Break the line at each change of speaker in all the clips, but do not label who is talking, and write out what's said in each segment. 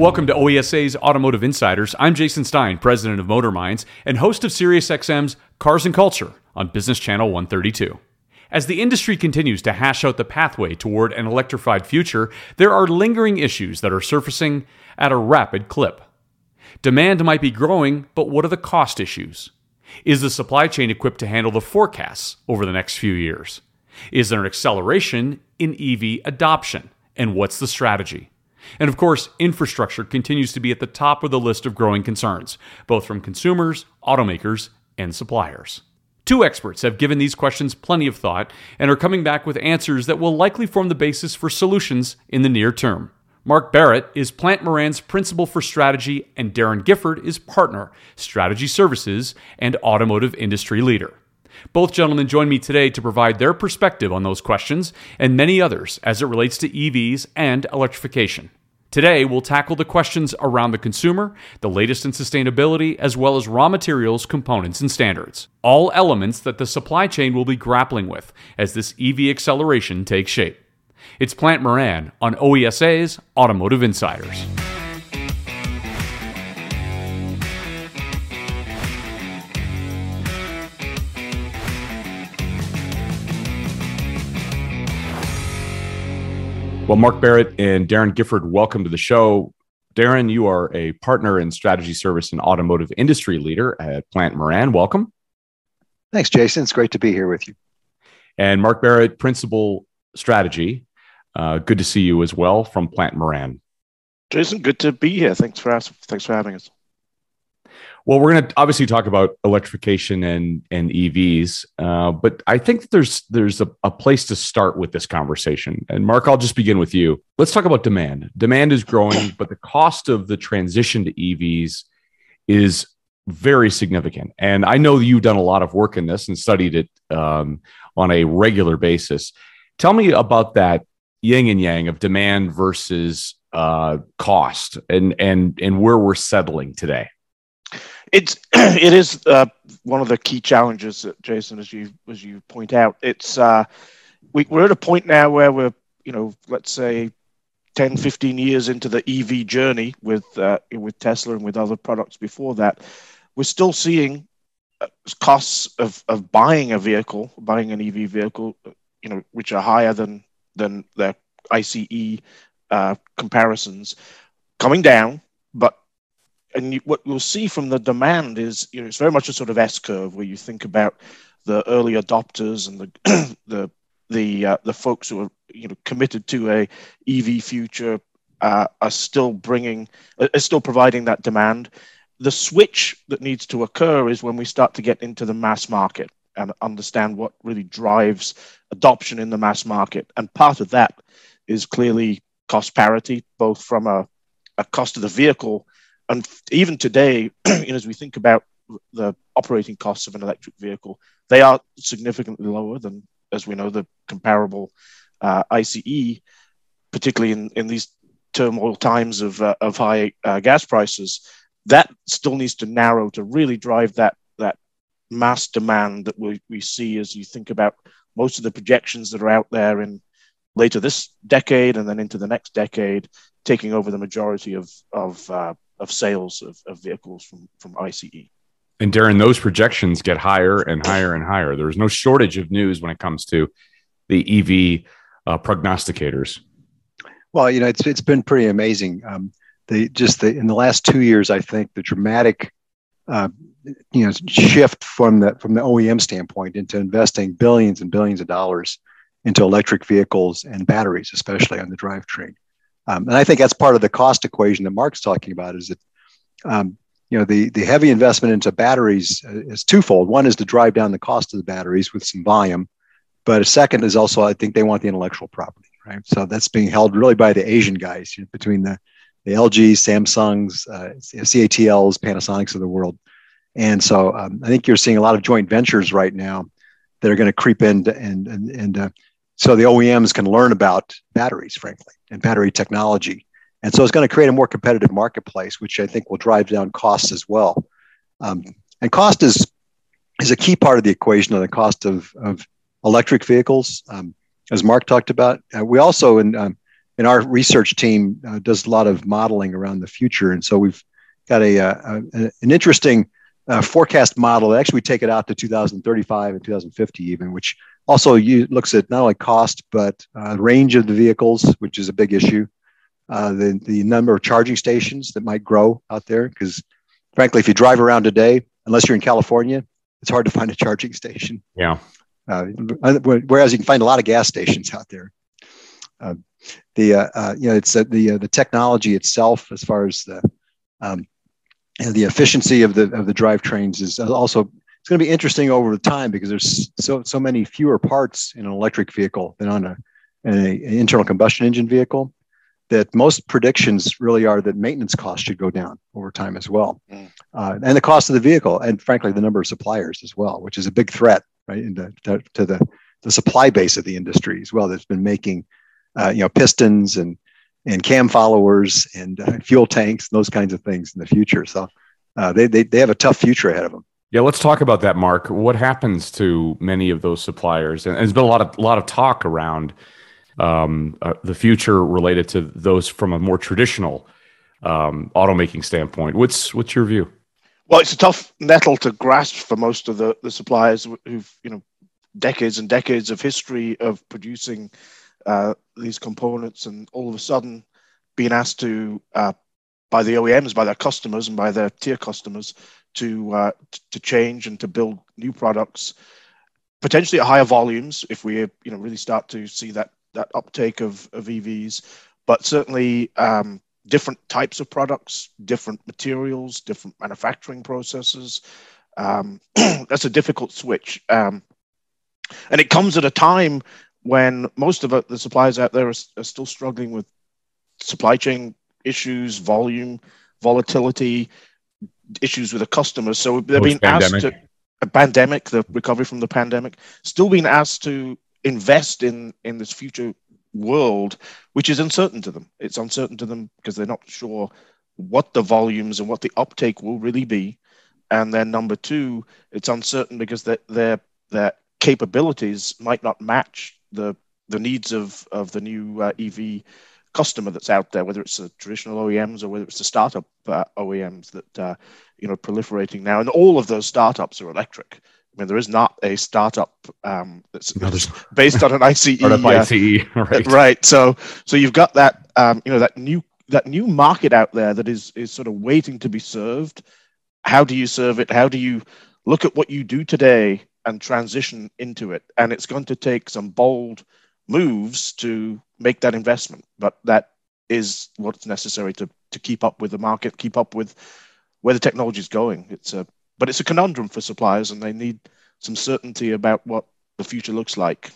Welcome to OESA's Automotive Insiders. I'm Jason Stein, president of Motor Minds and host of SiriusXM's Cars and Culture on Business Channel 132. As the industry continues to hash out the pathway toward an electrified future, there are lingering issues that are surfacing at a rapid clip. Demand might be growing, but what are the cost issues? Is the supply chain equipped to handle the forecasts over the next few years? Is there an acceleration in EV adoption? And what's the strategy? And of course, infrastructure continues to be at the top of the list of growing concerns, both from consumers, automakers, and suppliers. Two experts have given these questions plenty of thought and are coming back with answers that will likely form the basis for solutions in the near term. Mark Barrott is Plante Moran's principal for strategy, and Daron Gifford is partner, strategy services, and automotive industry leader. Both gentlemen join me today to provide their perspective on those questions and many others as it relates to EVs and electrification. Today, we'll tackle the questions around the consumer, the latest in sustainability, as well as raw materials, components, and standards. All elements that the supply chain will be grappling with as this EV acceleration takes shape. It's Plante Moran on OESA's Automotive Insiders. Well, Mark Barrott and Daron Gifford, welcome to the show. Daron, you are a partner in strategy service and automotive industry leader at Plante Moran. Welcome.
Thanks, Jason. It's great to be here with you.
And Mark Barrott, principal strategy. Uh, good to see you as well from Plante Moran.
Jason, good to be here. Thanks for thanks for having us.
Well, we're going to obviously talk about electrification and and EVs, uh, but I think there's there's a, a place to start with this conversation. And Mark, I'll just begin with you. Let's talk about demand. Demand is growing, but the cost of the transition to EVs is very significant. And I know you've done a lot of work in this and studied it um, on a regular basis. Tell me about that yin and yang of demand versus uh, cost, and and and where we're settling today.
It's it is uh, one of the key challenges, that Jason, as you as you point out. It's uh, we, we're at a point now where we're you know let's say 10, 15 years into the EV journey with uh, with Tesla and with other products before that, we're still seeing uh, costs of, of buying a vehicle, buying an EV vehicle, you know, which are higher than than the ICE uh, comparisons, coming down, but and you, what you'll see from the demand is you know it's very much a sort of S curve where you think about the early adopters and the the the uh, the folks who are you know committed to a EV future uh, are still bringing are still providing that demand. The switch that needs to occur is when we start to get into the mass market and understand what really drives adoption in the mass market. And part of that is clearly cost parity, both from a, a cost of the vehicle and even today, you know, as we think about the operating costs of an electric vehicle, they are significantly lower than, as we know, the comparable uh, ICE, particularly in, in these turmoil times of, uh, of high uh, gas prices. That still needs to narrow to really drive that that mass demand that we, we see as you think about most of the projections that are out there in later this decade and then into the next decade, taking over the majority of of uh, of sales of, of vehicles from, from ICE.
And Daron, those projections get higher and higher and higher. There's no shortage of news when it comes to the EV uh, prognosticators.
Well, you know, it's it's been pretty amazing. Um, the just the in the last two years, I think the dramatic, uh, you know, shift from the from the OEM standpoint into investing billions and billions of dollars into electric vehicles and batteries, especially on the drivetrain. Um, and I think that's part of the cost equation that Mark's talking about is that, um, you know, the, the heavy investment into batteries is twofold. One is to drive down the cost of the batteries with some volume. But a second is also, I think they want the intellectual property, right? So that's being held really by the Asian guys you know, between the, the LGs, Samsungs, uh, CATLs, Panasonics of the world. And so um, I think you're seeing a lot of joint ventures right now that are going to creep in and, and, and uh, so the OEMs can learn about batteries, frankly, and battery technology. And so it's going to create a more competitive marketplace, which I think will drive down costs as well. Um, and cost is is a key part of the equation of the cost of, of electric vehicles. Um, as Mark talked about, uh, we also in um, and our research team uh, does a lot of modeling around the future, and so we've got a, a, a an interesting uh, forecast model. That actually, we take it out to 2035 and 2050 even, which also you, looks at not only cost but uh, range of the vehicles, which is a big issue. Uh, the the number of charging stations that might grow out there, because frankly, if you drive around today, unless you're in California, it's hard to find a charging station.
Yeah.
Uh, whereas you can find a lot of gas stations out there. Uh, the uh, uh you know it's uh, the uh, the technology itself, as far as the um, the efficiency of the of the drivetrains is also it's going to be interesting over time because there's so so many fewer parts in an electric vehicle than on a, an internal combustion engine vehicle that most predictions really are that maintenance costs should go down over time as well, mm. uh, and the cost of the vehicle, and frankly, the number of suppliers as well, which is a big threat, right, into, to, to the the supply base of the industry as well that's been making, uh, you know, pistons and and cam followers and uh, fuel tanks and those kinds of things in the future. So uh, they, they they have a tough future ahead of them.
Yeah, let's talk about that, Mark. What happens to many of those suppliers? And there's been a lot of lot of talk around um, uh, the future related to those from a more traditional um, automaking standpoint. What's what's your view?
Well, it's a tough nettle to grasp for most of the, the suppliers who've you know decades and decades of history of producing uh, these components, and all of a sudden being asked to uh, by the OEMs, by their customers, and by their tier customers to uh, to change and to build new products, potentially at higher volumes if we you know really start to see that that uptake of, of EVs, but certainly um, different types of products, different materials, different manufacturing processes. Um, that's a difficult switch. Um, and it comes at a time when most of the suppliers out there are, are still struggling with supply chain issues, volume, volatility, issues with the customers. So they're being asked to a pandemic, the recovery from the pandemic, still being asked to invest in in this future world, which is uncertain to them. It's uncertain to them because they're not sure what the volumes and what the uptake will really be. And then number two, it's uncertain because their their their capabilities might not match the the needs of of the new uh, EV customer that's out there, whether it's the traditional OEMs or whether it's the startup uh, OEMs that uh, you know proliferating now. And all of those startups are electric. I mean, there is not a startup um, that's, no, based on an ICE.
an ICE, right?
Right. So, so you've got that, um, you know, that new that new market out there that is is sort of waiting to be served. How do you serve it? How do you look at what you do today and transition into it? And it's going to take some bold moves to make that investment, but that is what's necessary to to keep up with the market, keep up with where the technology is going. It's a but it's a conundrum for suppliers, and they need some certainty about what the future looks like.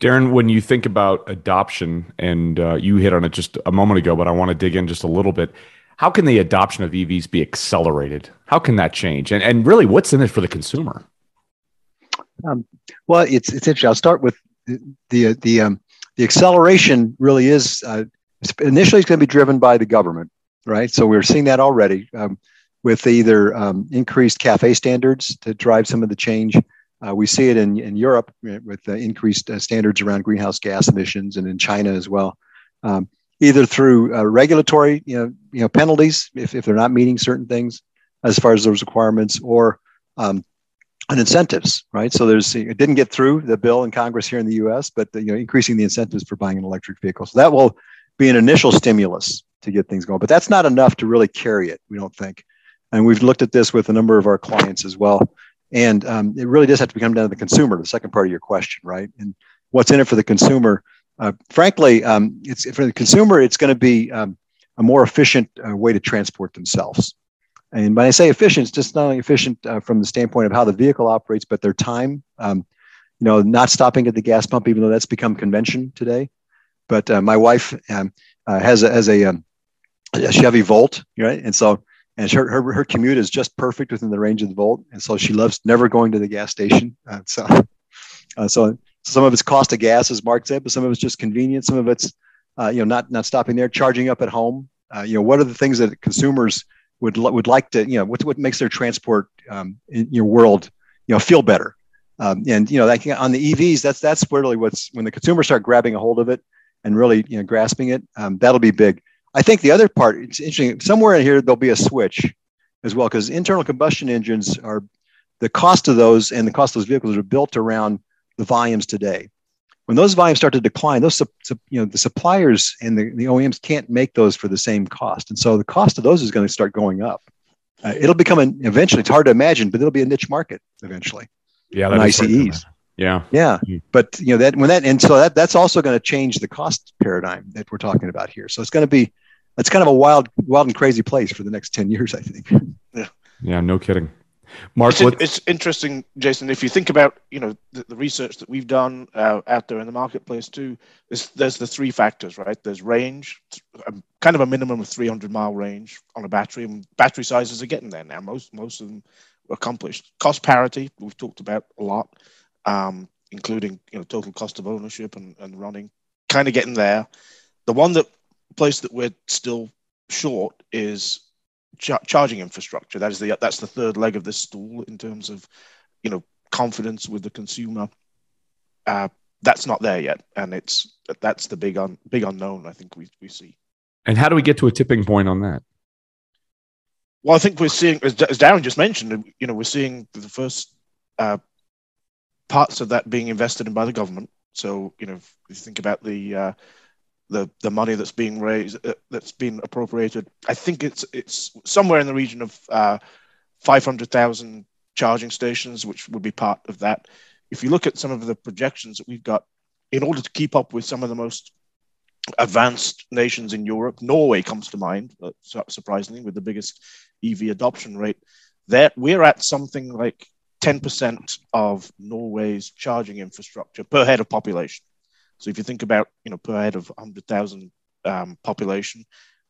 Daron, when you think about adoption, and uh, you hit on it just a moment ago, but I want to dig in just a little bit. How can the adoption of EVs be accelerated? How can that change? And, and really, what's in it for the consumer?
Um, well, it's it's interesting. I'll start with the the the, um, the acceleration. Really is uh, initially it's going to be driven by the government, right? So we're seeing that already. Um, with either um, increased CAFE standards to drive some of the change. Uh, we see it in, in Europe with uh, increased uh, standards around greenhouse gas emissions and in China as well. Um, either through uh, regulatory you know, you know, penalties if, if they're not meeting certain things as far as those requirements or um, on incentives, right? So there's it didn't get through the bill in Congress here in the U.S., but the, you know increasing the incentives for buying an electric vehicle. So that will be an initial stimulus to get things going, but that's not enough to really carry it. We don't think. And we've looked at this with a number of our clients as well. And um, it really does have to come down to the consumer, the second part of your question, right? And what's in it for the consumer? Uh, frankly, um, it's for the consumer, it's going to be um, a more efficient uh, way to transport themselves. And when I say efficient, it's just not only efficient uh, from the standpoint of how the vehicle operates, but their time. Um, you know, not stopping at the gas pump, even though that's become convention today. But uh, my wife um, uh, has a, has a, um, a Chevy Volt, right? And so and her, her, her commute is just perfect within the range of the volt and so she loves never going to the gas station uh, so uh, so some of it's cost of gas as mark said but some of it's just convenience some of it's uh, you know not not stopping there charging up at home you know what are the things that consumers would would like to you know what, what makes their transport um, in your world you know feel better um, and you know like on the evs that's that's really what's when the consumers start grabbing a hold of it and really you know grasping it, um, that'll be big. I think the other part, it's interesting. Somewhere in here there'll be a switch as well, because internal combustion engines are the cost of those and the cost of those vehicles are built around the volumes today. When those volumes start to decline, those you know the suppliers and the, the OEMs can't make those for the same cost, and so the cost of those is going to start going up. Uh, it'll become an eventually. It's hard to imagine, but it'll be a niche market eventually.
Yeah, that
ICEs.
Yeah.
Yeah. Mm-hmm. But you know that when that and so that that's also going to change the cost paradigm that we're talking about here. So it's going to be it's kind of a wild wild and crazy place for the next 10 years, I think.
Yeah.
Yeah, no kidding. Mark,
it's, it's interesting, Jason. If you think about you know the, the research that we've done uh, out there in the marketplace too, there's, there's the three factors, right? There's range, um, kind of a minimum of 300 mile range on a battery, and battery sizes are getting there now. Most most of them are accomplished. Cost parity, we've talked about a lot um, including you know total cost of ownership and, and running, kind of getting there. The one that place that we're still short is ch- charging infrastructure. That is the that's the third leg of this stool in terms of you know confidence with the consumer. Uh, that's not there yet, and it's that's the big un, big unknown. I think we we see.
And how do we get to a tipping point on that?
Well, I think we're seeing, as, as Daron just mentioned, you know, we're seeing the first uh, parts of that being invested in by the government. So you know, if you think about the uh, the the money that's being raised uh, that's been appropriated, I think it's it's somewhere in the region of uh, five hundred thousand charging stations, which would be part of that. If you look at some of the projections that we've got, in order to keep up with some of the most advanced nations in Europe, Norway comes to mind, uh, surprisingly, with the biggest EV adoption rate. That we're at something like 10% of Norway's charging infrastructure per head of population. So if you think about, you know, per head of 100,000 um, population,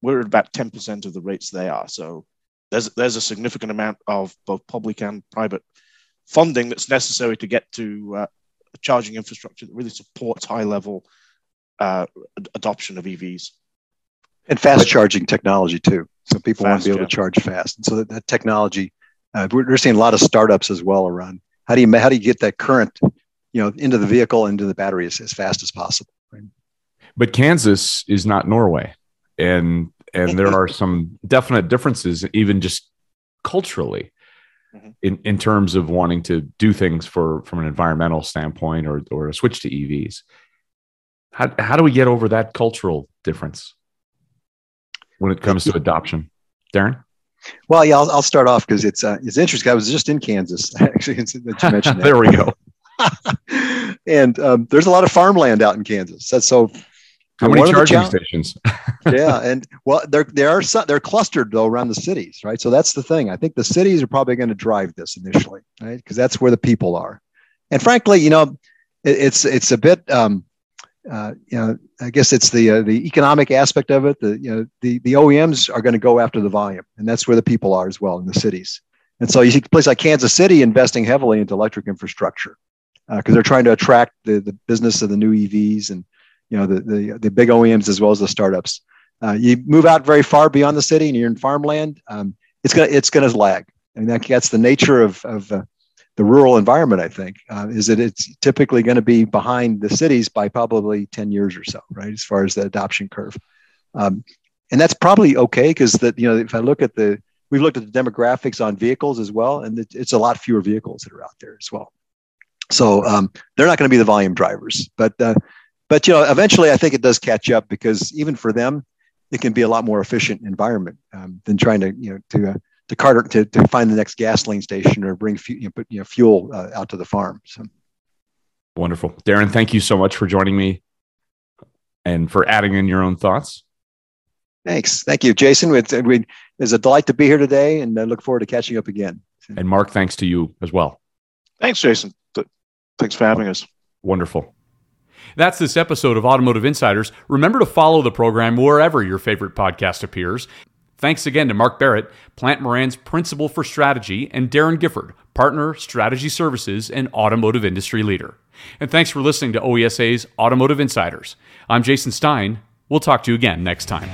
we're at about 10% of the rates they are. So there's there's a significant amount of both public and private funding that's necessary to get to uh, charging infrastructure that really supports high level uh, adoption of EVs.
And fast charging technology too. So people fast, want to be able yeah. to charge fast. And so that, that technology uh, we're, we're, seeing a lot of startups as well around how do you how do you get that current, you know, into the vehicle into the battery as, as fast as possible. Right?
But Kansas is not Norway, and and there are some definite differences, even just culturally, mm-hmm. in, in terms of wanting to do things for from an environmental standpoint or or a switch to EVs. How how do we get over that cultural difference when it comes to adoption, Daron?
Well, yeah, I'll, I'll start off because it's uh, it's interesting. I was just in Kansas actually that you mentioned.
there we go.
and um, there's a lot of farmland out in Kansas. That's so.
How many charging stations?
yeah, and well, there are they are they're clustered though around the cities, right? So that's the thing. I think the cities are probably going to drive this initially, right? Because that's where the people are. And frankly, you know, it, it's it's a bit um, uh, you know, I guess it's the uh, the economic aspect of it. The you know the the OEMs are going to go after the volume, and that's where the people are as well in the cities. And so you see a place like Kansas City investing heavily into electric infrastructure because uh, they're trying to attract the the business of the new EVs and you know the the, the big OEMs as well as the startups. Uh, you move out very far beyond the city and you're in farmland, um, it's gonna it's gonna lag. I mean that, that's the nature of of uh, the rural environment, I think, uh, is that it's typically going to be behind the cities by probably 10 years or so, right, as far as the adoption curve. Um, and that's probably okay because that, you know, if I look at the, we've looked at the demographics on vehicles as well, and it's a lot fewer vehicles that are out there as well. So um, they're not going to be the volume drivers, but uh, but you know, eventually, I think it does catch up because even for them, it can be a lot more efficient environment um, than trying to you know to uh, to cart to, to find the next gasoline station or bring you know, put, you know, fuel uh, out to the farm. So
wonderful, Daron. Thank you so much for joining me and for adding in your own thoughts.
Thanks, thank you, Jason. It's, it's a delight to be here today, and I look forward to catching up again.
And Mark, thanks to you as well.
Thanks, Jason. Thanks for having us.
Wonderful. That's this episode of Automotive Insiders. Remember to follow the program wherever your favorite podcast appears. Thanks again to Mark Barrott, Plante Moran's Principal for Strategy, and Daron Gifford, Partner, Strategy Services, and Automotive Industry Leader. And thanks for listening to OESA's Automotive Insiders. I'm Jason Stein. We'll talk to you again next time.